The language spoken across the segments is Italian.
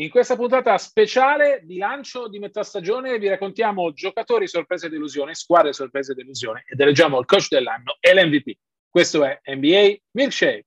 In questa puntata speciale di lancio di metà stagione vi raccontiamo giocatori sorprese e delusione, squadre sorprese e delusione ed eleggiamo il coach dell'anno e l'MVP. Questo è NBA Milkshake.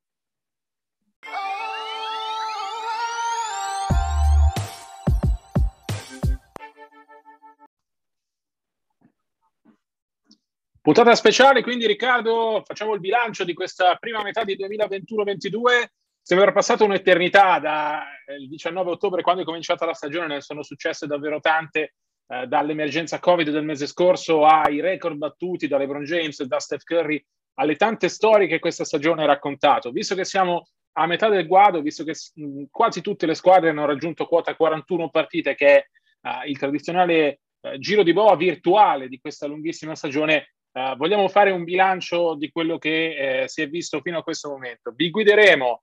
Puntata speciale, quindi Riccardo, facciamo il bilancio di questa prima metà di 2021-22 Sembra passata un'eternità dal eh, 19 ottobre, quando è cominciata la stagione, ne sono successe davvero tante, eh, dall'emergenza Covid del mese scorso ai record battuti da LeBron James, da Steph Curry, alle tante storie che questa stagione ha raccontato. Visto che siamo a metà del guado, visto che quasi tutte le squadre hanno raggiunto quota 41 partite, che è uh, il tradizionale uh, giro di boa virtuale di questa lunghissima stagione, vogliamo fare un bilancio di quello che si è visto fino a questo momento. Vi guideremo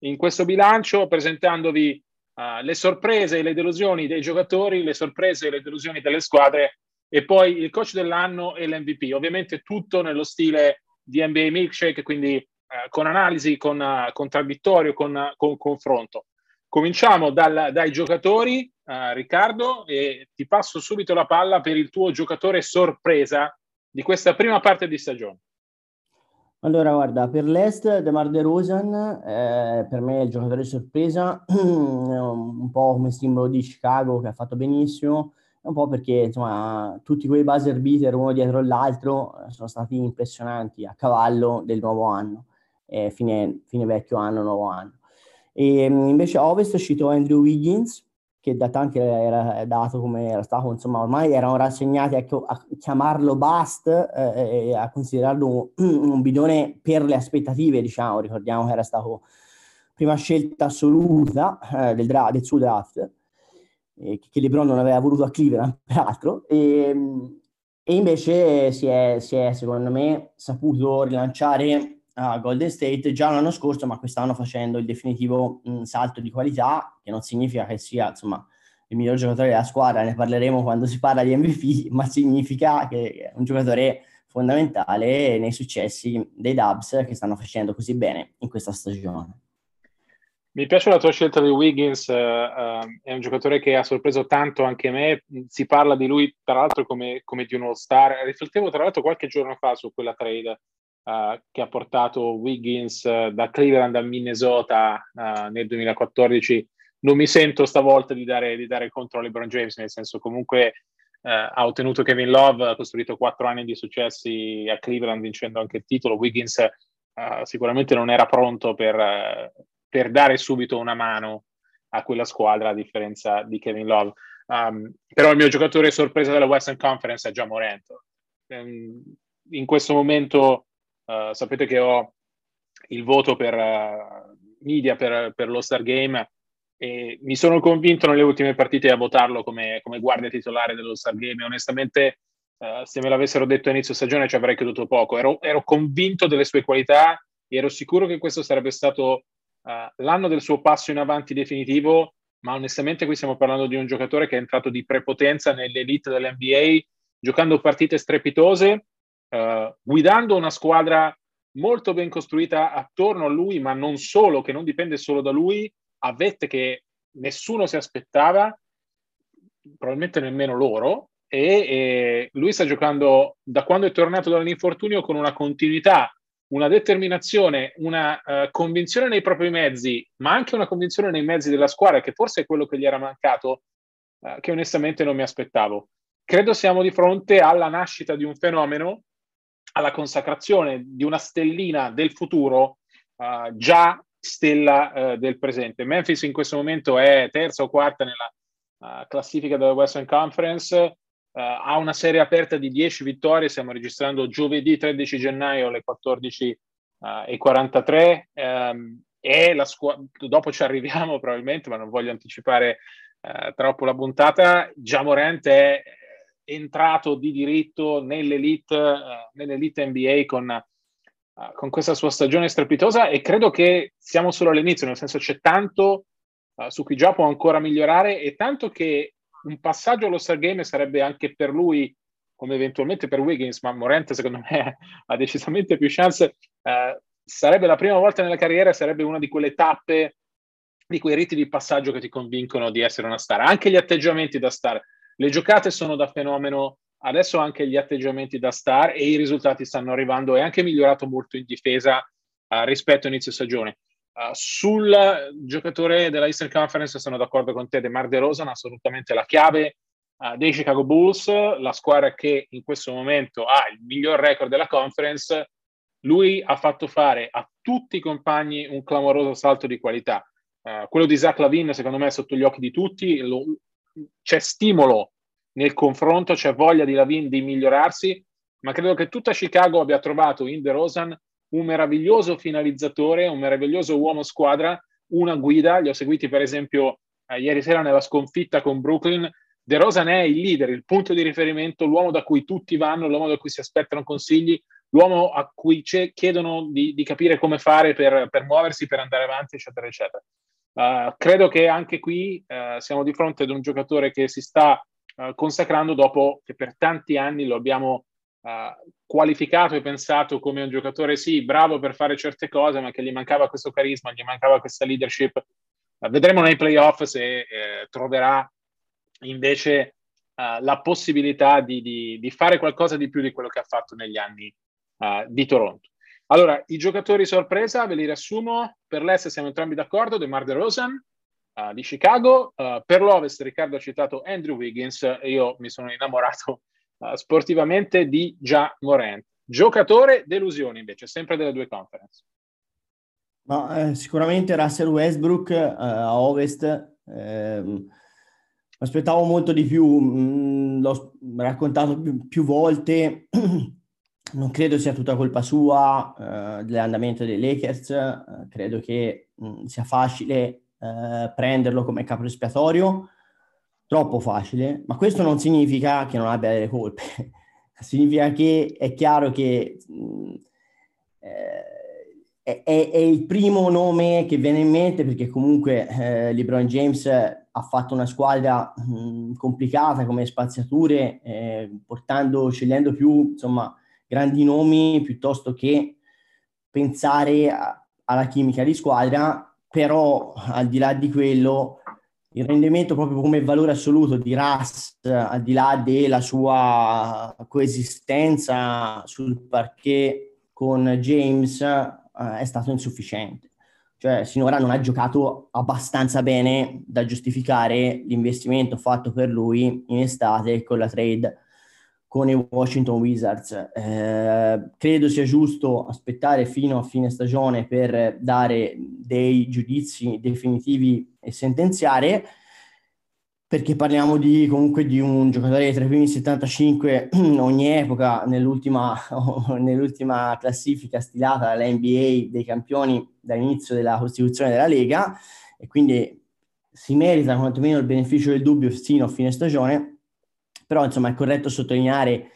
in questo bilancio presentandovi uh, le sorprese e le delusioni dei giocatori, le sorprese e le delusioni delle squadre e poi il coach dell'anno e l'MVP. Ovviamente tutto nello stile di NBA Milkshake, quindi uh, con analisi, con uh, contraddittorio, con, con confronto. Cominciamo dal, dai giocatori, Riccardo, e ti passo subito la palla per il tuo giocatore sorpresa di questa prima parte di stagione. Allora, guarda, per l'Est, DeMar DeRozan, eh, per me è il giocatore di sorpresa, un po' come simbolo di Chicago che ha fatto benissimo, un po' perché insomma tutti quei buzzer beater uno dietro l'altro eh, sono stati impressionanti a cavallo del nuovo anno, eh, fine, fine, vecchio anno, nuovo anno. E invece a Ovest è uscito Andrew Wiggins, che da tanti era dato come era stato, insomma, ormai erano rassegnati a, a chiamarlo bust eh, e a considerarlo un, un, bidone per le aspettative, diciamo, ricordiamo che era stato prima scelta assoluta eh, del, dra- del, suo draft, eh, che LeBron non aveva voluto a Cleveland, peraltro, e, e invece si è, si è, secondo me, saputo rilanciare a Golden State già l'anno scorso, ma quest'anno facendo il definitivo mh, salto di qualità, che non significa che sia insomma il miglior giocatore della squadra, ne parleremo quando si parla di MVP, ma significa che è un giocatore fondamentale nei successi dei Dubs che stanno facendo così bene in questa stagione. Mi piace la tua scelta di Wiggins, uh, uh, è un giocatore che ha sorpreso tanto anche me, si parla di lui tra l'altro come, come di un all-star, riflettevo tra l'altro qualche giorno fa su quella trade uh, che ha portato Wiggins uh, da Cleveland a Minnesota uh, nel 2014, non mi sento stavolta di dare, di dare contro LeBron James, nel senso comunque ha ottenuto Kevin Love, ha costruito quattro anni di successi a Cleveland vincendo anche il titolo. Wiggins sicuramente non era pronto per, per, dare subito una mano a quella squadra a differenza di Kevin Love. Um, però il mio giocatore sorpresa della Western Conference è già Morant. Um, in questo momento Uh, sapete che ho il voto per uh, media per, per, lo Star Game e mi sono convinto nelle ultime partite a votarlo come, come guardia titolare dello Star Game. Onestamente, uh, se me l'avessero detto a inizio stagione ci avrei creduto poco. Ero, ero, convinto delle sue qualità e ero sicuro che questo sarebbe stato l'anno del suo passo in avanti definitivo. Ma onestamente, qui stiamo parlando di un giocatore che è entrato di prepotenza nell'elite dell'NBA, giocando partite strepitose uh, guidando una squadra molto ben costruita attorno a lui, ma non solo, che non dipende solo da lui, a vette che nessuno si aspettava, probabilmente nemmeno loro, e, e lui sta giocando da quando è tornato dall'infortunio con una continuità, una determinazione, una uh, convinzione nei propri mezzi, ma anche una convinzione nei mezzi della squadra, che forse è quello che gli era mancato, eh, che onestamente non mi aspettavo. Credo siamo di fronte alla nascita di un fenomeno, alla consacrazione di una stellina del futuro uh, già stella uh, del presente. Memphis in questo momento è terza o quarta nella uh, classifica della Western Conference, ha una serie aperta di 10 vittorie, stiamo registrando giovedì 13 gennaio alle 14.43 um, e la squadra, dopo ci arriviamo probabilmente, ma non voglio anticipare troppo la puntata, già Morant è entrato di diritto nell'elite, uh, nell'elite NBA con, uh, con, questa sua stagione strepitosa e credo che siamo solo all'inizio, nel senso c'è tanto uh, su cui già può ancora migliorare e tanto che un passaggio allo Star Game sarebbe anche per lui, come eventualmente per Wiggins, ma Morente secondo me ha decisamente più chance, sarebbe la prima volta nella carriera, sarebbe una di quelle tappe, di quei riti di passaggio che ti convincono di essere una star, anche gli atteggiamenti da star le giocate sono da fenomeno, adesso anche gli atteggiamenti da star e i risultati stanno arrivando. È anche migliorato molto in difesa uh, rispetto a inizio stagione. Uh, sul giocatore della Eastern Conference sono d'accordo con te, DeMar DeRozan, assolutamente la chiave uh, dei Chicago Bulls, la squadra che in questo momento ha il miglior record della conference. Lui ha fatto fare a tutti i compagni un clamoroso salto di qualità. Uh, quello di Zach Lavin, secondo me, è sotto gli occhi di tutti. Lo, c'è stimolo nel confronto, c'è voglia di Lavin di migliorarsi, ma credo che tutta Chicago abbia trovato in De Rosan un meraviglioso finalizzatore, un meraviglioso uomo squadra, una guida. Li ho seguiti per esempio eh, ieri sera nella sconfitta con Brooklyn. De Rosan è il leader, il punto di riferimento, l'uomo da cui tutti vanno, l'uomo da cui si aspettano consigli, l'uomo a cui chiedono di, di, capire come fare per, per muoversi, per andare avanti, eccetera, eccetera. Uh, credo che anche qui uh, siamo di fronte ad un giocatore che si sta uh, consacrando dopo che per tanti anni lo abbiamo qualificato e pensato come un giocatore sì, bravo per fare certe cose, ma che gli mancava questo carisma, gli mancava questa leadership. vedremo nei playoff se eh, troverà invece la possibilità di, di, di, fare qualcosa di più di quello che ha fatto negli anni di Toronto. Allora, i giocatori sorpresa ve li riassumo. Per l'Est siamo entrambi d'accordo, DeMar DeRozan uh, di Chicago. Uh, per l'Ovest Riccardo ha citato Andrew Wiggins e io mi sono innamorato uh, sportivamente di Ja Morant. Giocatore delusione invece, sempre delle due conference. No, eh, sicuramente Russell Westbrook a Ovest. Eh, aspettavo molto di più, mh, mm, l'ho raccontato più, più volte. non credo sia tutta colpa sua uh, dell'andamento dei Lakers, uh, credo che mh, sia facile uh, prenderlo come capo espiatorio, troppo facile, ma questo non significa che non abbia delle colpe, significa che è chiaro che mh, mm, è, è, è, il primo nome che viene in mente perché comunque eh, LeBron James ha fatto una squadra mh, complicata come spaziature, eh, portando, scegliendo più, insomma, grandi nomi piuttosto che pensare a, alla chimica di squadra, però al di là di quello il rendimento proprio come valore assoluto di Russ, al di là della sua coesistenza sul parquet con James, eh, è stato insufficiente. Cioè, sinora non ha giocato abbastanza bene da giustificare l'investimento fatto per lui in estate con la trade con i Washington Wizards. Eh, credo sia giusto aspettare fino a fine stagione per dare dei giudizi definitivi e sentenziare, perché parliamo di, comunque di un giocatore tra i primi 75 ogni epoca nell'ultima, nell'ultima classifica stilata dalla NBA dei campioni dall'inizio della costituzione della Lega e quindi si merita quantomeno il beneficio del dubbio fino a fine stagione però insomma è corretto sottolineare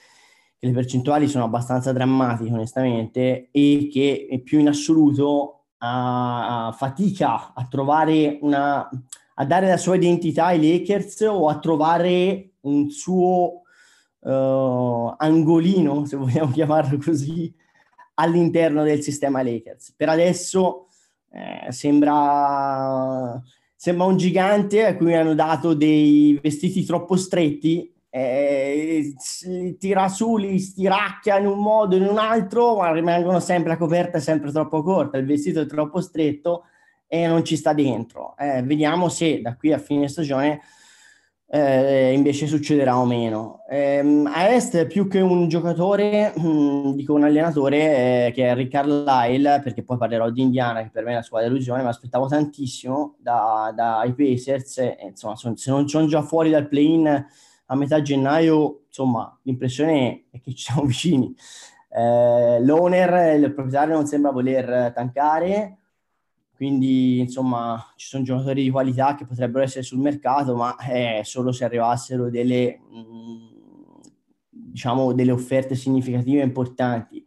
che le percentuali sono abbastanza drammatiche onestamente e che più in assoluto uh, fatica a trovare una a dare la sua identità ai Lakers o a trovare un suo uh, angolino, se vogliamo chiamarlo così, all'interno del sistema Lakers. Per adesso eh, sembra, sembra un gigante a cui hanno dato dei vestiti troppo stretti eh, tira su, li stiracchia in un modo o in un altro, ma rimangono sempre la coperta sempre troppo corta, il vestito è troppo stretto e non ci sta dentro. Eh, vediamo se da qui a fine stagione eh, invece succederà o meno. Eh, a Est più che un giocatore, mh, mm, dico un allenatore eh, che è Rick Carlisle, perché poi parlerò di Indiana, che per me è la sua delusione, mi aspettavo tantissimo dai da Pacers, e, insomma, son, se non sono già fuori dal play-in a metà gennaio, insomma, l'impressione è che ci siamo vicini. Eh, l'owner, il proprietario non sembra voler tankare, quindi insomma ci sono giocatori di qualità che potrebbero essere sul mercato, ma eh, solo se arrivassero delle, mh, mm, diciamo, delle offerte significative e importanti.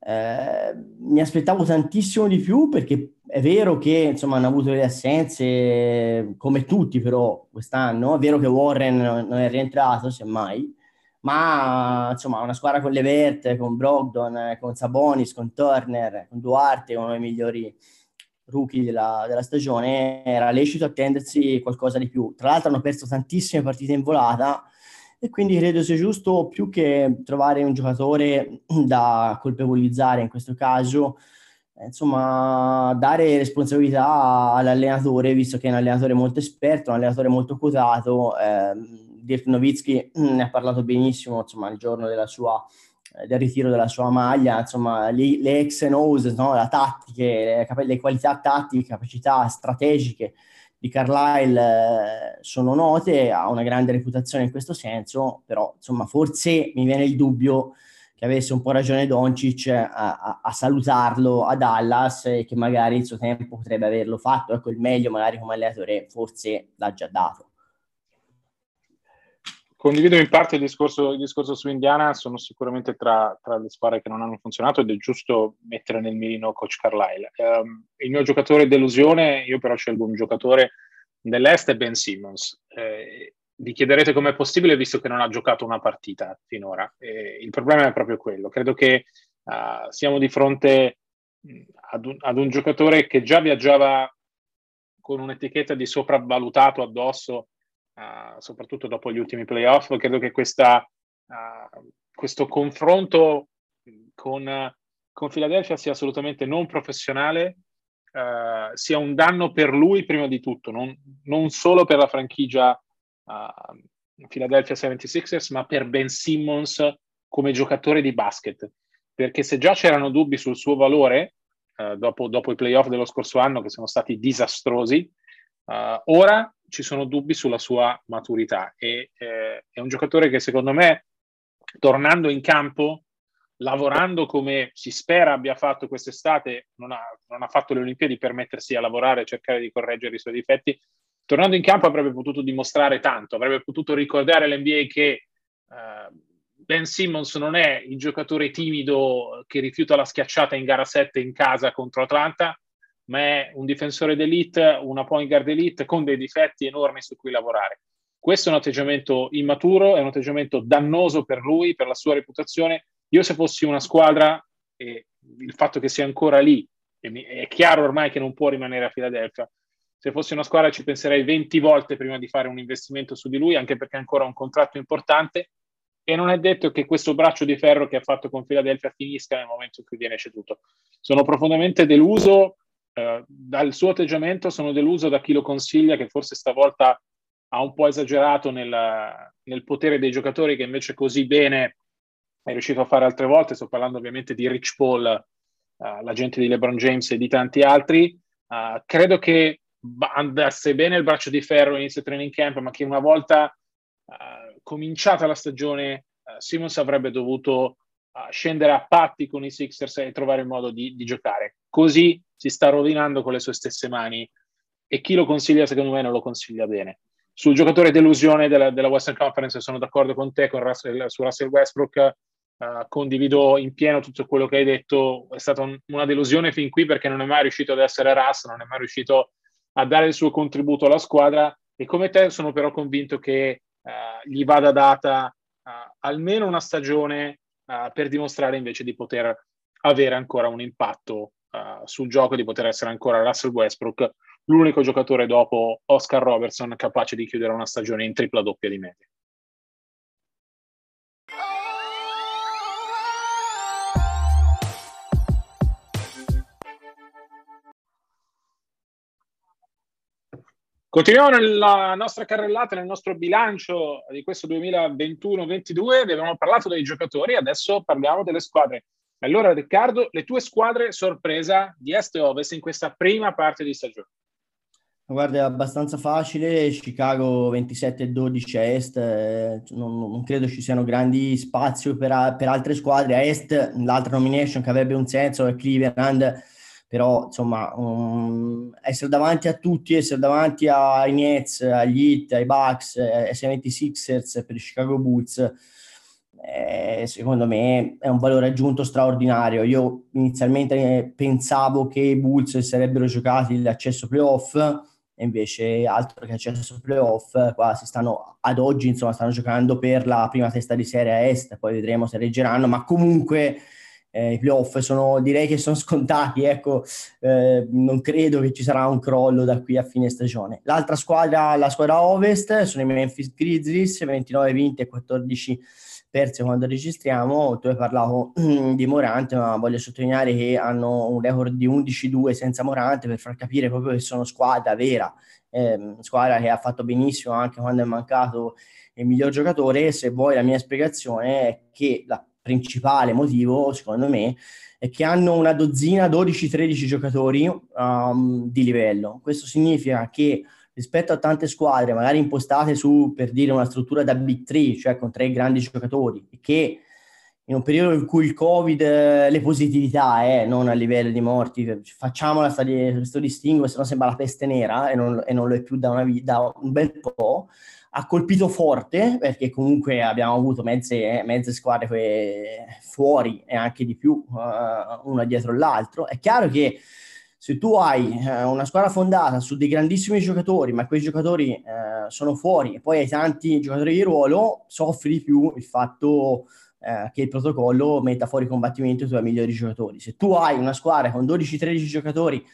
Eh, mi aspettavo tantissimo di più perché è vero che insomma hanno avuto delle assenze come tutti però quest'anno, è vero che Warren non è rientrato semmai, ma insomma una squadra con Levert, con Brogdon, con Sabonis, con Turner, con Duarte, uno dei migliori rookie della, della, stagione, era lecito attendersi qualcosa di più. Tra l'altro hanno perso tantissime partite in volata e quindi credo sia giusto più che trovare un giocatore da colpevolizzare in questo caso, insomma, dare responsabilità all'allenatore, visto che è un allenatore molto esperto, un allenatore molto quotato. Eh, Dirk Nowitzki ne ha parlato benissimo, insomma, il giorno della sua eh, del ritiro della sua maglia, insomma, le, le X and no? la tattiche, le, le, qualità tattiche, capacità strategiche di Carlisle eh, sono note, ha una grande reputazione in questo senso, però insomma forse mi viene il dubbio che avesse un po' ragione Doncic a, a, a, salutarlo a Dallas e che magari il suo tempo potrebbe averlo fatto, ecco il meglio magari come allenatore forse l'ha già dato. Condivido in parte il discorso, il discorso su Indiana, sono sicuramente tra, tra, le squadre che non hanno funzionato ed è giusto mettere nel mirino coach Carlisle. Um, il mio giocatore delusione, io però scelgo un giocatore dell'Est, è Ben Simmons. Eh, vi chiederete com'è possibile visto che non ha giocato una partita finora. Eh, il problema è proprio quello. Credo che uh, siamo di fronte ad un, ad un giocatore che già viaggiava con un'etichetta di sopravvalutato addosso uh, soprattutto dopo gli ultimi playoff. Credo che questa, uh, questo confronto con, con Philadelphia sia assolutamente non professionale, sia un danno per lui prima di tutto, non, non solo per la franchigia Philadelphia 76ers, ma per Ben Simmons come giocatore di basket. Perché se già c'erano dubbi sul suo valore, dopo, dopo, i playoff dello scorso anno che sono stati disastrosi, Uh, ora ci sono dubbi sulla sua maturità e eh, è un giocatore che secondo me, tornando in campo, lavorando come si spera abbia fatto quest'estate, non ha, non ha fatto le Olimpiadi per mettersi a lavorare e cercare di correggere i suoi difetti, tornando in campo avrebbe potuto dimostrare tanto, avrebbe potuto ricordare all'NBA che uh, Ben Simmons non è il giocatore timido che rifiuta la schiacciata in gara 7 in casa contro Atlanta, ma è un difensore d'elite, una point guard elite con dei difetti enormi su cui lavorare. Questo è un atteggiamento immaturo, è un atteggiamento dannoso per lui, per la sua reputazione. Io se fossi una squadra, e il fatto che sia ancora lì, è chiaro ormai che non può rimanere a Filadelfia, se fossi una squadra ci penserei 20 volte prima di fare un investimento su di lui, anche perché ha ancora un contratto importante e non è detto che questo braccio di ferro che ha fatto con Filadelfia finisca nel momento in cui viene ceduto. Sono profondamente deluso eh, dal suo atteggiamento sono deluso da chi lo consiglia, che forse stavolta ha un po' esagerato nel, nel potere dei giocatori, che invece così bene è riuscito a fare altre volte. Sto parlando ovviamente di Rich Paul, uh, l'agente di LeBron James e di tanti altri. Uh, credo che andasse bene il braccio di ferro inizio training camp, ma che una volta uh, cominciata la stagione, Simmons avrebbe dovuto scendere a patti con i Sixers e trovare il modo di, di giocare. Così si sta rovinando con le sue stesse mani e chi lo consiglia secondo me non lo consiglia bene. Sul giocatore delusione della, della Western Conference sono d'accordo con te con Russell, su Russell Westbrook, uh, condivido in pieno tutto quello che hai detto, è stata un, una delusione fin qui perché non è mai riuscito ad essere Russ, non è mai riuscito a dare il suo contributo alla squadra e come te sono però convinto che uh, gli vada data uh, almeno una stagione per dimostrare invece di poter avere ancora un impatto uh, sul gioco di poter essere ancora Russell Westbrook, l'unico giocatore dopo Oscar Robertson capace di chiudere una stagione in tripla doppia di media. Continuiamo nella nostra carrellata, nel nostro bilancio di questo 2021-22. Abbiamo parlato dei giocatori, adesso parliamo delle squadre. Allora, Riccardo, le tue squadre sorpresa di Est e Ovest in questa prima parte di stagione? Guarda, è abbastanza facile. Chicago 27-12 a Est, eh, non, non, credo ci siano grandi spazi per, per altre squadre. A Est, l'altra nomination che avrebbe un senso è Cleveland però insomma um, essere davanti a tutti, essere davanti ai Nets, agli Heat, ai Bucks, ai 76ers per i Chicago Bulls, eh, secondo me è un valore aggiunto straordinario. Io inizialmente pensavo che i Bulls sarebbero giocati l'accesso playoff e invece altro che accesso playoff, qua si stanno ad oggi insomma stanno giocando per la prima testa di serie a est, poi vedremo se reggeranno, ma comunque eh, i playoff sono, direi che sono scontati, ecco, eh, non credo che ci sarà un crollo da qui a fine stagione. L'altra squadra, la squadra ovest, sono i Memphis Grizzlies, 29 vinti e 14 persi quando registriamo. Tu hai parlato di Morante, ma voglio sottolineare che hanno un record di 11-2 senza Morante per far capire proprio che sono squadra vera, eh, squadra che ha fatto benissimo anche quando è mancato il miglior giocatore. Se vuoi la mia spiegazione è che la principale motivo, secondo me, è che hanno una dozzina, 12-13 giocatori um, di livello. Questo significa che rispetto a tante squadre, magari impostate su, per dire, una struttura da Big 3, cioè con tre grandi giocatori, che in un periodo in cui il Covid, eh, le positività, eh, non a livello di morti, facciamo questo distinguo, se no sembra la peste nera e non, e non lo è più da, una, da un bel po', ha colpito forte perché comunque abbiamo avuto mezze, mezze squadre fuori e anche di più, uh, una dietro l'altro. È chiaro che se tu hai uh, una squadra fondata su dei grandissimi giocatori, ma quei giocatori uh, sono fuori e poi hai tanti giocatori di ruolo, soffri di più il fatto che il protocollo metta fuori combattimento i tuoi migliori giocatori. Se tu hai una squadra con 12-13 giocatori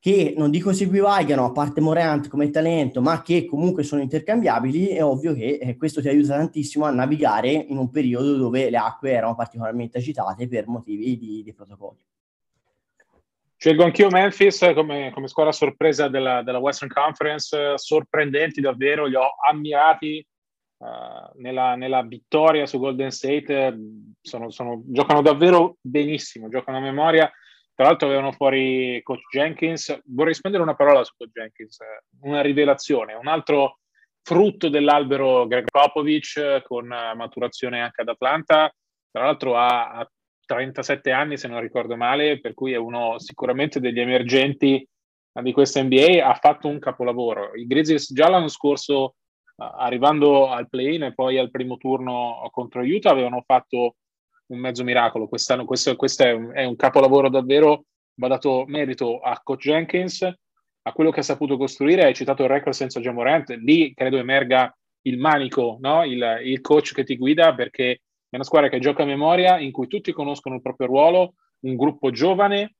che non dico si equivalgano a parte Morant come talento, ma che comunque sono intercambiabili, è ovvio che eh, questo ti aiuta tantissimo a navigare in un periodo dove le acque erano particolarmente agitate per motivi di, di protocolli. Scelgo anch'io Memphis come, come squadra sorpresa della, della, Western Conference, sorprendenti davvero, li ho ammirati uh, nella, nella, vittoria su Golden State, sono, sono, giocano davvero benissimo, giocano a memoria tra l'altro avevano fuori coach Jenkins. Vorrei spendere una parola su coach Jenkins, una rivelazione, un altro frutto dell'albero Greg Popovich con maturazione anche ad Atlanta. Tra l'altro ha, ha 37 anni, se non ricordo male, per cui è uno sicuramente degli emergenti di questa NBA. Ha fatto un capolavoro. I Grizzlies già l'anno scorso, arrivando al play-in e poi al primo turno contro Utah, avevano fatto un mezzo miracolo. Quest'anno questo, questo è, un, è, un, capolavoro davvero, va dato merito a Coach Jenkins, a quello che ha saputo costruire. Hai citato il record senza Jamorant, lì credo emerga il manico, no? il, il coach che ti guida, perché è una squadra che gioca a memoria, in cui tutti conoscono il proprio ruolo, un gruppo giovane,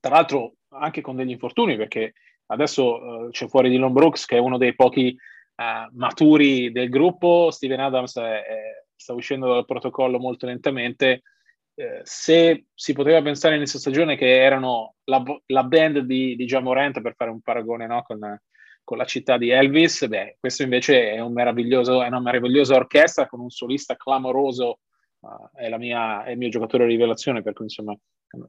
tra l'altro anche con degli infortuni, perché adesso uh, c'è fuori Dylan Brooks, che è uno dei pochi uh, maturi del gruppo, Steven Adams è, è sta uscendo dal protocollo molto lentamente. Eh, se si poteva pensare inizio stagione che erano la, la band di, di Jamorant per fare un paragone no, con, con, la città di Elvis, beh, questo invece è, un è una meravigliosa orchestra con un solista clamoroso, uh, è, mia, è, il mio giocatore rivelazione, per cui insomma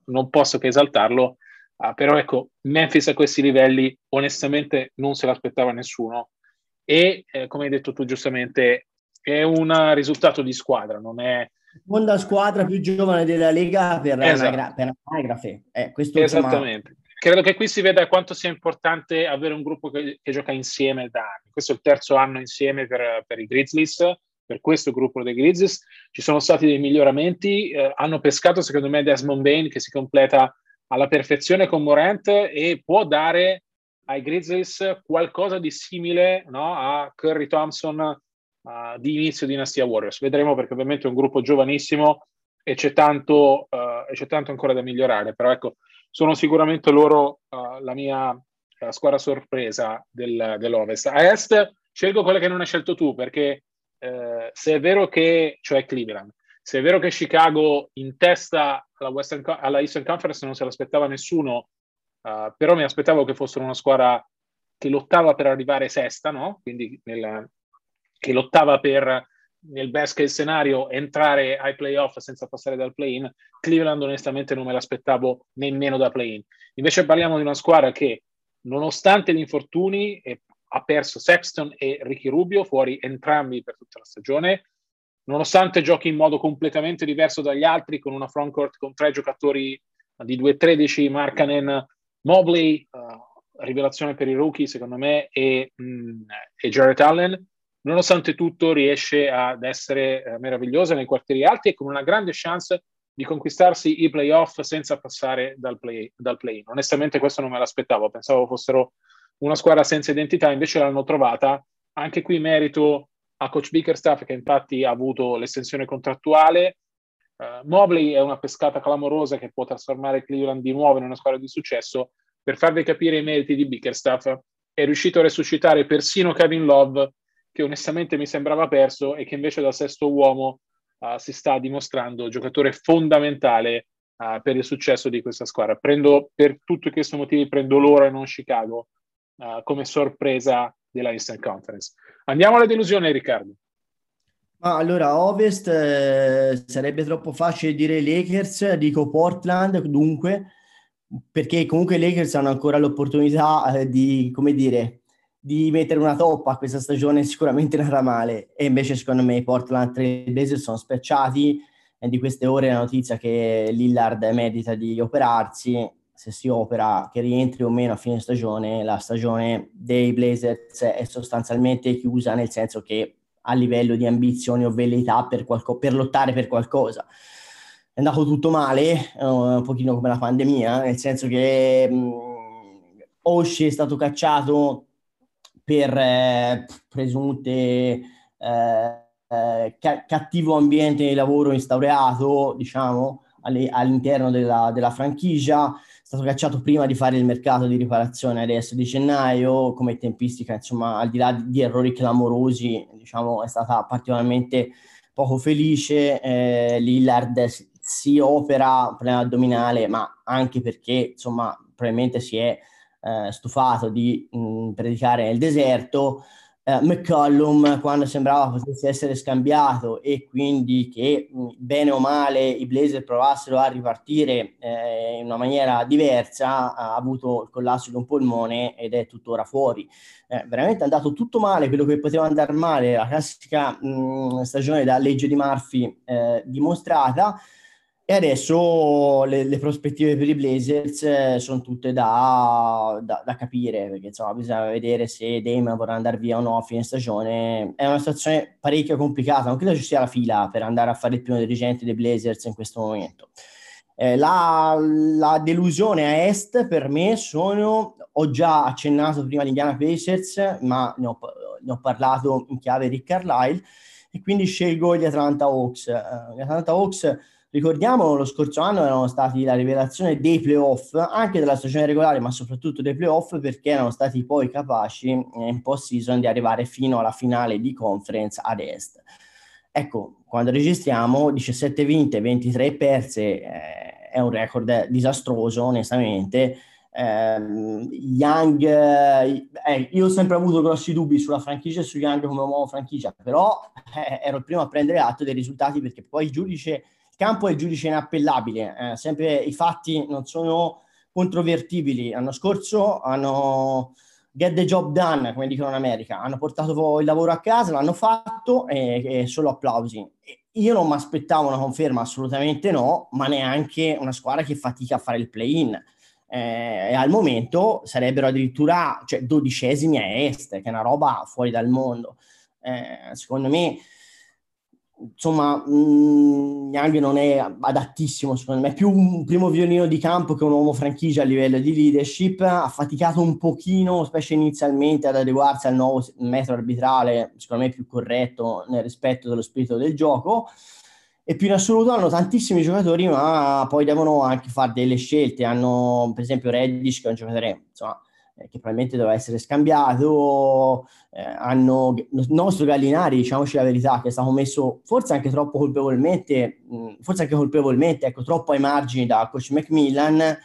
non posso che esaltarlo. Uh, però ecco, Memphis a questi livelli onestamente non se l'aspettava nessuno e eh, come hai detto tu giustamente è un risultato di squadra, non è... Seconda squadra più giovane della Lega per, esatto. anagra- per anagrafe. Eh, Esattamente. Insomma... Credo che qui si veda quanto sia importante avere un gruppo che, che gioca insieme da anni. Questo è il terzo anno insieme per, per i Grizzlies, per questo gruppo dei Grizzlies. Ci sono stati dei miglioramenti, eh, hanno pescato secondo me Desmond Bain che si completa alla perfezione con Morant e può dare ai Grizzlies qualcosa di simile no, a Curry Thompson uh, di inizio Dinastia Warriors. Vedremo perché ovviamente è un gruppo giovanissimo e c'è tanto, uh, e c'è tanto ancora da migliorare, però ecco, sono sicuramente loro uh, la mia squadra sorpresa del, dell'Ovest. A Est scelgo quella che non hai scelto tu, perché eh, se è vero che, cioè Cleveland, se è vero che Chicago in testa alla, Western, alla Eastern Conference non se l'aspettava nessuno, uh, però mi aspettavo che fossero una squadra che lottava per arrivare sesta, no? quindi nel, che lottava per nel best case scenario entrare ai playoff senza passare dal play-in, Cleveland onestamente non me l'aspettavo nemmeno da play-in. Invece parliamo di una squadra che nonostante gli infortuni ha perso Sexton e Ricky Rubio fuori entrambi per tutta la stagione, nonostante giochi in modo completamente diverso dagli altri con una frontcourt con tre giocatori di 2-13, Markanen, Mobley, uh, rivelazione per i rookie secondo me, e, mh, mm, e Jared Allen, nonostante tutto riesce ad essere eh, meravigliosa nei quartieri alti e con una grande chance di conquistarsi i playoff senza passare dal play, dal play. Onestamente questo non me l'aspettavo, pensavo fossero una squadra senza identità, invece l'hanno trovata. Anche qui merito a coach Bickerstaff che infatti ha avuto l'estensione contrattuale. Uh, Mobley è una pescata clamorosa che può trasformare Cleveland di nuovo in una squadra di successo. Per farvi capire i meriti di Bickerstaff, è riuscito a resuscitare persino Kevin Love che onestamente mi sembrava perso e che invece da sesto uomo uh, si sta dimostrando giocatore fondamentale uh, per il successo di questa squadra. Prendo per tutti questi motivi prendo loro e non Chicago uh, come sorpresa della Eastern Conference. Andiamo alle delusioni, Riccardo. Allora, Ovest eh, sarebbe troppo facile dire Lakers, dico Portland, dunque, perché comunque i Lakers hanno ancora l'opportunità eh, di, come dire, di mettere una toppa questa stagione sicuramente andrà male. E invece secondo me i Portland Trail Blazers sono specciati e di queste ore la notizia che Lillard medita di operarsi. Se si opera che rientri o meno a fine stagione la stagione dei Blazers è sostanzialmente chiusa nel senso che a livello di ambizioni o velleità per, qualco- per lottare per qualcosa. È andato tutto male, uh, un pochino come la pandemia, nel senso che mh, Oshie è stato cacciato per eh, presunte eh, eh, ca- cattivo ambiente di lavoro instaurato, diciamo, alle- all'interno della, della franchigia, è stato cacciato prima di fare il mercato di riparazione adesso di gennaio, come tempistica, insomma, al di là di, di errori clamorosi, diciamo, è stata particolarmente poco felice, eh, Lillard si opera un problema addominale, ma anche perché, insomma, probabilmente si è eh, stufato di mh, mm, predicare nel deserto, eh, McCollum quando sembrava potesse essere scambiato e quindi che mh, mm, bene o male i Blazer provassero a ripartire eh, in una maniera diversa, ha avuto il collasso di un polmone ed è tuttora fuori. Eh, veramente è andato tutto male, quello che poteva andare male, la classica mh, mm, stagione da legge di Murphy eh, dimostrata. E adesso le, le, prospettive per i Blazers eh, sono tutte da, da, da, capire, perché insomma bisogna vedere se Dame vorrà andare via o no a fine stagione. È una situazione parecchio complicata, non credo ci sia la fila per andare a fare il primo dirigente dei Blazers in questo momento. Eh, la, la, delusione a est per me sono, ho già accennato prima di Indiana Pacers, ma ne ho, ne ho parlato in chiave Rick Carlisle, e quindi scelgo gli Atlanta Hawks. Uh, gli Atlanta Hawks Ricordiamo, lo scorso anno erano stati la rivelazione dei playoff, anche della stagione regolare, ma soprattutto dei playoff, perché erano stati poi capaci in post-season di arrivare fino alla finale di conference ad est. Ecco, quando registriamo 17 vinte, 23 perse, eh, è un record disastroso, onestamente. Eh, Young, eh, io ho sempre avuto grossi dubbi sulla franchigia e su Young come nuovo franchigia, però eh, ero il primo a prendere atto dei risultati perché poi il giudice campo è il giudice inappellabile, eh, sempre i fatti non sono controvertibili. L'anno scorso hanno get the job done, come dicono in America, hanno portato il lavoro a casa, l'hanno fatto e, e solo applausi. Io non mi aspettavo una conferma, assolutamente no, ma neanche una squadra che fatica a fare il play-in. Eh, al momento sarebbero addirittura cioè, dodicesimi a est, che è una roba fuori dal mondo. Eh, secondo me insomma, mh, Young non è adattissimo, secondo me, è più un primo violino di campo che un uomo franchigia a livello di leadership, ha faticato un pochino, specie inizialmente, ad adeguarsi al nuovo metro arbitrale, secondo me più corretto nel rispetto dello spirito del gioco, e più in assoluto hanno tantissimi giocatori, ma poi devono anche fare delle scelte, hanno per esempio Reddish, che è un giocatore, insomma, eh, che probabilmente doveva essere scambiato, eh, hanno il nostro Gallinari, diciamoci la verità, che è stato messo forse anche troppo colpevolmente, mh, forse anche colpevolmente, ecco, troppo ai margini da coach Macmillan,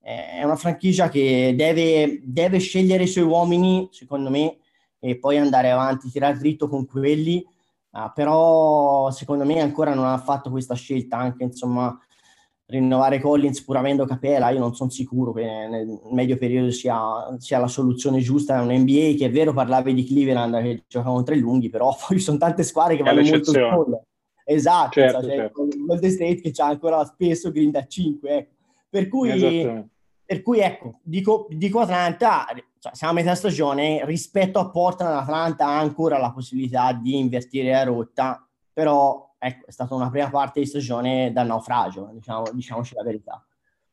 è una franchigia che deve, deve scegliere i suoi uomini, secondo me, e poi andare avanti, tirare dritto con quelli. Uh, però secondo me ancora non ha fatto questa scelta, anche insomma rinnovare Collins pur avendo Capela, io non sono sicuro che nel medio periodo sia, sia, la soluzione giusta. È un NBA che è vero, parlavi di Cleveland che gioca contro i lunghi, però poi sono tante squadre che vanno molto small. Esatto, certo, cioè, certo. Golden State che c'ha ancora spesso green da 5, ecco. Per cui, per cui ecco, dico, dico Atlanta, cioè, siamo a metà stagione, rispetto a Portland, Atlanta ha ancora la possibilità di invertire la rotta, però ecco, è stata una prima parte di stagione da naufragio, diciamo, diciamoci la verità.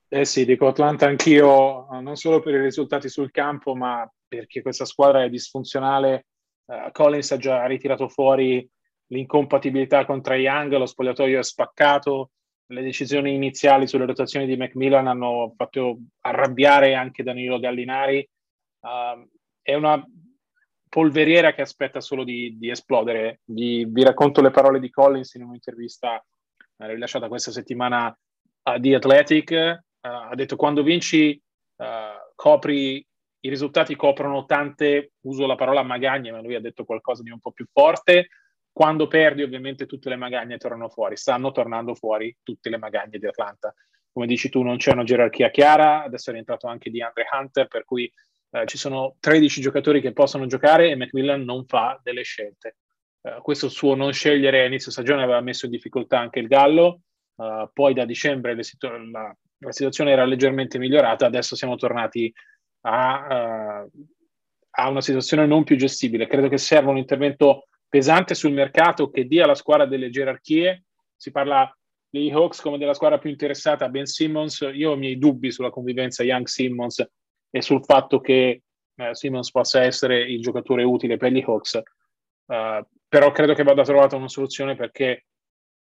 Eh sì, dico Atlanta anch'io, non solo per i risultati sul campo, ma perché questa squadra è disfunzionale. Uh, Collins ha già ritirato fuori l'incompatibilità con Trae Young, lo spogliatoio è spaccato, le decisioni iniziali sulle rotazioni di Macmillan hanno fatto arrabbiare anche Danilo Gallinari. Uh, è una polveriera che aspetta solo di, di esplodere. Vi, vi, racconto le parole di Collins in un'intervista eh, rilasciata questa settimana a The Athletic. Uh, ha detto quando vinci uh, copri i risultati coprono tante, uso la parola magagne, ma lui ha detto qualcosa di un po' più forte. Quando perdi, ovviamente, tutte le magagne tornano fuori. Stanno tornando fuori tutte le magagne di Atlanta. Come dici tu, non c'è una gerarchia chiara. Adesso è rientrato anche di Andre Hunter, per cui eh, ci sono 13 giocatori che possono giocare e McMillan non fa delle scelte. Eh, questo suo non scegliere a inizio stagione aveva messo in difficoltà anche il Gallo. Uh, poi da dicembre situ- la, la, situazione era leggermente migliorata. Adesso siamo tornati a, uh, a una situazione non più gestibile. Credo che serva un intervento pesante sul mercato che dia alla squadra delle gerarchie. Si parla degli Hawks come della squadra più interessata, Ben Simmons. Io ho i miei dubbi sulla convivenza Young-Simmons e sul fatto che eh, Simmons possa essere il giocatore utile per gli Hawks. Uh, però credo che vada trovata una soluzione perché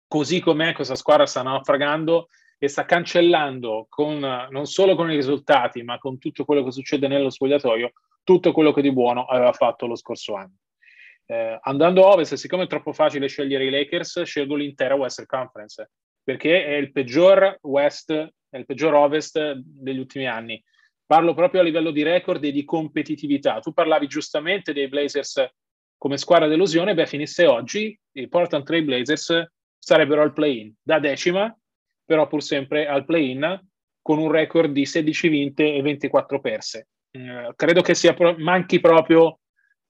così com'è questa squadra sta naufragando e sta cancellando con, non solo con i risultati ma con tutto quello che succede nello spogliatoio tutto quello che di buono aveva fatto lo scorso anno. Eh, andando a ovest, siccome è troppo facile scegliere i Lakers, scelgo l'intera Western Conference perché è il peggior West, è il peggior Ovest degli ultimi anni. Parlo proprio a livello di record e di competitività. Tu parlavi giustamente dei Blazers come squadra delusione, beh, finisse oggi, i Portland Trail Blazers sarebbero al play-in da decima, però pur sempre al play-in con un record di 16 vinte e 24 perse. Eh, credo che sia pro- manchi proprio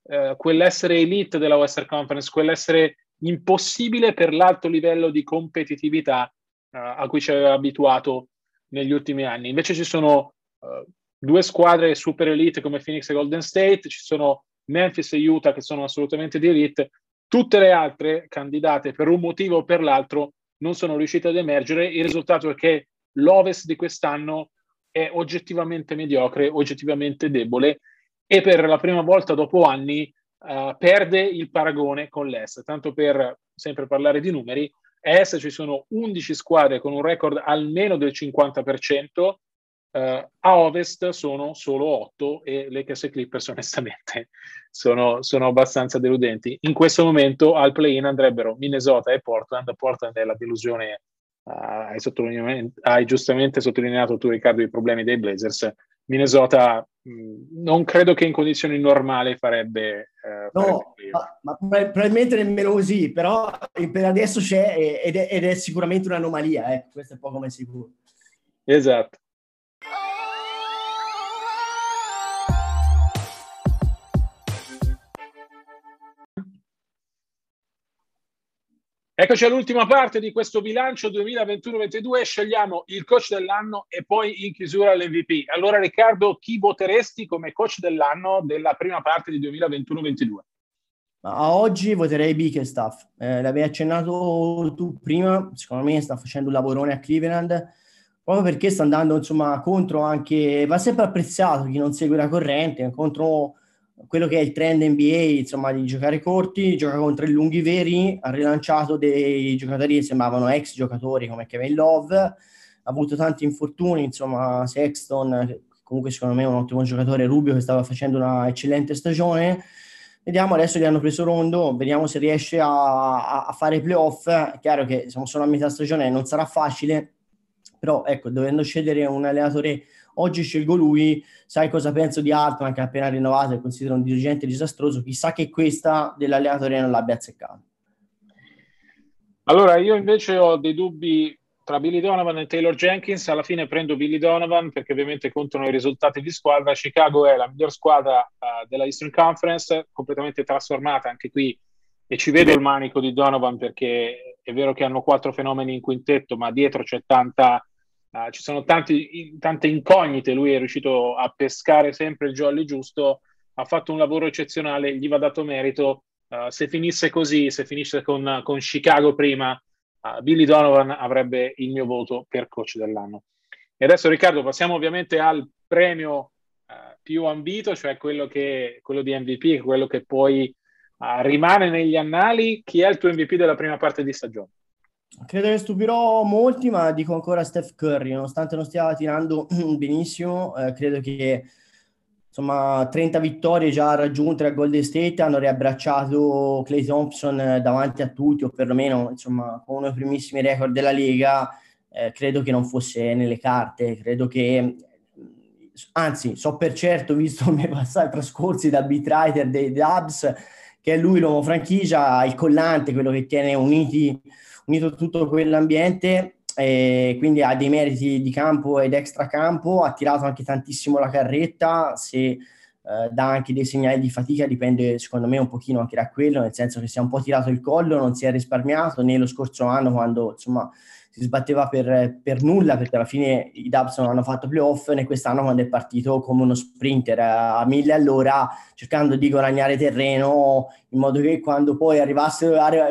eh, quell'essere elite della Western Conference, quell'essere impossibile per l'alto livello di competitività eh, a cui ci aveva abituato negli ultimi anni. Invece ci sono uh, due squadre super elite come Phoenix e Golden State, ci sono Memphis e Utah che sono assolutamente di elite, tutte le altre candidate per un motivo o per l'altro non sono riuscite ad emergere. Il risultato è che l'Ovest di quest'anno è oggettivamente mediocre, oggettivamente debole e per la prima volta dopo anni uh, perde il paragone con l'Est. Tanto per sempre parlare di numeri, a Est ci sono 11 squadre con un record almeno del 50%, Uh, a ovest sono solo 8 e Lakers e Clippers onestamente sono, sono, abbastanza deludenti. In questo momento al play-in andrebbero Minnesota e Portland. Portland è la delusione, uh, hai, hai, giustamente sottolineato tu Riccardo i problemi dei Blazers. Minnesota mh, mm, non credo che in condizioni normali farebbe... Uh, no, ma, ma, probabilmente nemmeno così, però per adesso c'è ed è, ed è sicuramente un'anomalia, eh. questo è poco ma sicuro. Esatto. Eccoci all'ultima parte di questo bilancio 2021-22, scegliamo il coach dell'anno e poi in chiusura l'MVP. Allora Riccardo, chi voteresti come coach dell'anno della prima parte di 2021-22? A oggi voterei Bickerstaff, eh, l'avevi accennato tu prima, secondo me sta facendo un lavorone a Cleveland, proprio perché sta andando insomma contro anche, va sempre apprezzato chi non segue la corrente, contro quello che è il trend NBA, insomma, di giocare corti, gioca contro i lunghi veri, ha rilanciato dei giocatori che sembravano ex giocatori come Kevin Love, ha avuto tanti infortuni, insomma, Sexton, comunque secondo me è un ottimo giocatore, Rubio che stava facendo una eccellente stagione. Vediamo adesso che hanno preso Rondo, vediamo se riesce a, a fare i playoff. È chiaro che siamo solo a metà stagione, non sarà facile, però ecco, dovendo scegliere un allenatore oggi scelgo lui, sai cosa penso di Altman che ha appena rinnovato e considero un dirigente disastroso, chissà che questa dell'allenatore non l'abbia azzeccato. Allora, io invece ho dei dubbi tra Billy Donovan e Taylor Jenkins. Alla fine prendo Billy Donovan perché ovviamente contano i risultati di squadra. Chicago è la miglior squadra uh, della Eastern Conference, completamente trasformata anche qui. E ci vedo il manico di Donovan perché è vero che hanno quattro fenomeni in quintetto, ma dietro c'è tanta, uh, ci sono tanti, tante incognite. Lui è riuscito a pescare sempre il jolly giusto, ha fatto un lavoro eccezionale, gli va dato merito Uh, se finisse così, se finisse con, con Chicago prima, uh, Billy Donovan avrebbe il mio voto per coach dell'anno. E adesso Riccardo, passiamo ovviamente al premio più ambito, cioè quello, che, quello di MVP, quello che poi rimane negli annali. Chi è il tuo MVP della prima parte di stagione? Credo che stupirò molti, ma dico ancora Steph Curry, nonostante non stia tirando benissimo, eh, credo che insomma 30 vittorie già raggiunte a Golden State, hanno riabbracciato Clay Thompson eh, davanti a tutti, o perlomeno insomma con uno dei primissimi record della Lega, eh, credo che non fosse nelle carte, credo che anzi so per certo, visto i miei passati trascorsi da beat writer dei Dubs, che è lui l'uomo franchigia, il collante, quello che tiene uniti, unito tutto quell'ambiente, e quindi ha dei meriti di campo ed extracampo, ha tirato anche tantissimo la carretta, se eh, dà anche dei segnali di fatica dipende secondo me un pochino anche da quello, nel senso che si è un po' tirato il collo, non si è risparmiato né lo scorso anno quando insomma si sbatteva per, per nulla perché alla fine i Dubs non hanno fatto playoff né quest'anno quando è partito come uno sprinter a mille all'ora cercando di guadagnare terreno in modo che quando poi arrivasse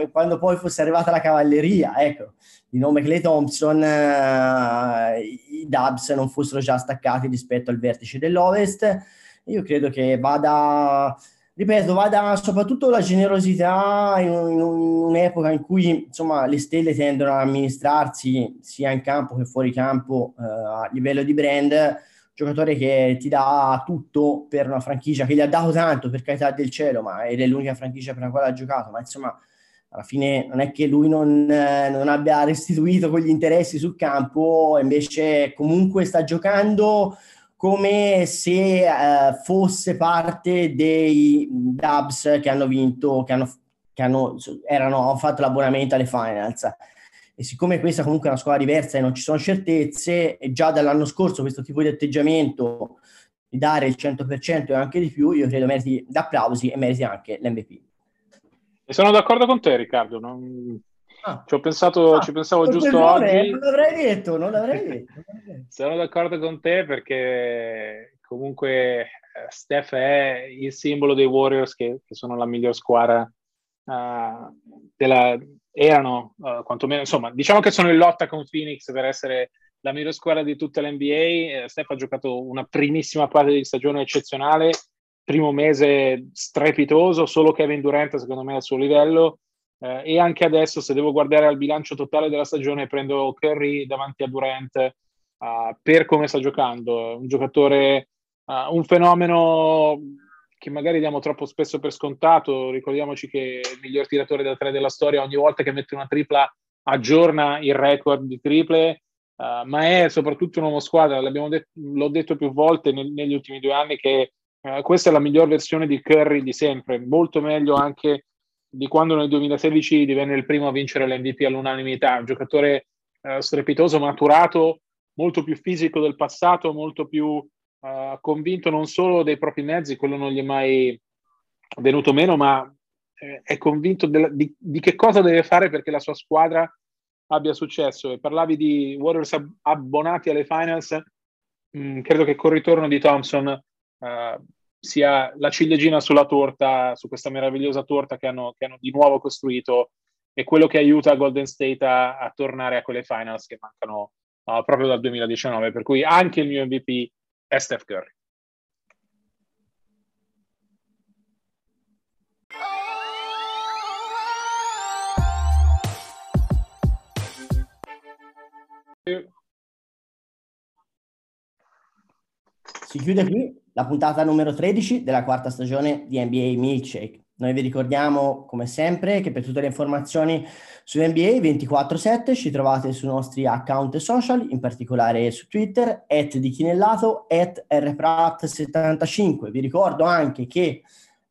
quando poi fosse arrivata la cavalleria ecco di nome Clay Thompson, eh, i Dubs non fossero già staccati rispetto al vertice dell'Ovest. Io credo che vada, ripeto, vada soprattutto la generosità in, in un'epoca in cui insomma, le stelle tendono ad amministrarsi sia in campo che fuori campo eh, a livello di brand giocatore che ti dà tutto per una franchigia che gli ha dato tanto per carità del cielo, ma ed è l'unica franchigia per la quale ha giocato, ma insomma alla fine non è che lui non, eh, non, abbia restituito quegli interessi sul campo, invece comunque sta giocando come se eh, fosse parte dei Dubs che hanno vinto, che hanno, che hanno, erano, fatto l'abbonamento alle finals. E siccome questa comunque è una squadra diversa e non ci sono certezze, già dall'anno scorso questo tipo di atteggiamento di dare il 100% e anche di più, io credo meriti d'applausi e meriti anche l'MVP. E sono d'accordo con te, Riccardo. Non... Ah. Ci, pensato, ah, ci pensavo giusto oggi. Non l'avrei detto, non l'avrei detto. sono d'accordo con te perché comunque eh, Steph è il simbolo dei Warriors che, che sono la miglior squadra uh, della... erano uh, quantomeno, insomma, diciamo che sono in lotta con Phoenix per essere la miglior squadra di tutta l'NBA. Steph ha giocato una primissima parte di stagione eccezionale primo mese strepitoso, solo Kevin Durant secondo me al suo livello eh, e anche adesso se devo guardare al bilancio totale della stagione prendo Curry davanti a Durant uh, per come sta giocando, un giocatore, uh, un fenomeno che magari diamo troppo spesso per scontato, ricordiamoci che il miglior tiratore da tre della storia ogni volta che mette una tripla aggiorna il record di triple, uh, ma è soprattutto un uomo squadra, det- l'ho detto più volte nel- negli ultimi due anni che questa è la miglior versione di Curry di sempre, molto meglio anche di quando nel 2016 divenne il primo a vincere l'MVP all'unanimità, un giocatore uh, strepitoso, maturato, molto più fisico del passato, molto più uh, convinto non solo dei propri mezzi, quello non gli è mai venuto meno, ma eh, è convinto de- di, di, che cosa deve fare perché la sua squadra abbia successo. E parlavi di Warriors ab- abbonati alle finals, mh, mm, credo che col ritorno di Thompson uh, sia la ciliegina sulla torta, su questa meravigliosa torta che hanno, che hanno di nuovo costruito e quello che aiuta Golden State a, a tornare a quelle finals che mancano uh, proprio dal 2019, per cui anche il mio MVP è Steph Curry. Si chiude qui la puntata numero 13 della quarta stagione di NBA Milkshake. Noi vi ricordiamo, come sempre, che per tutte le informazioni su NBA 24-7 ci trovate sui nostri account social, in particolare su Twitter, at di Chinellato, at rprat75. Vi ricordo anche che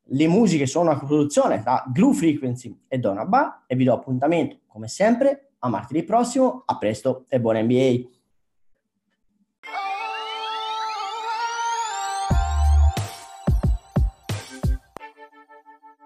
le musiche sono una produzione tra Glue Frequency e Donaba e vi do appuntamento, come sempre, a martedì prossimo. A presto e buona NBA!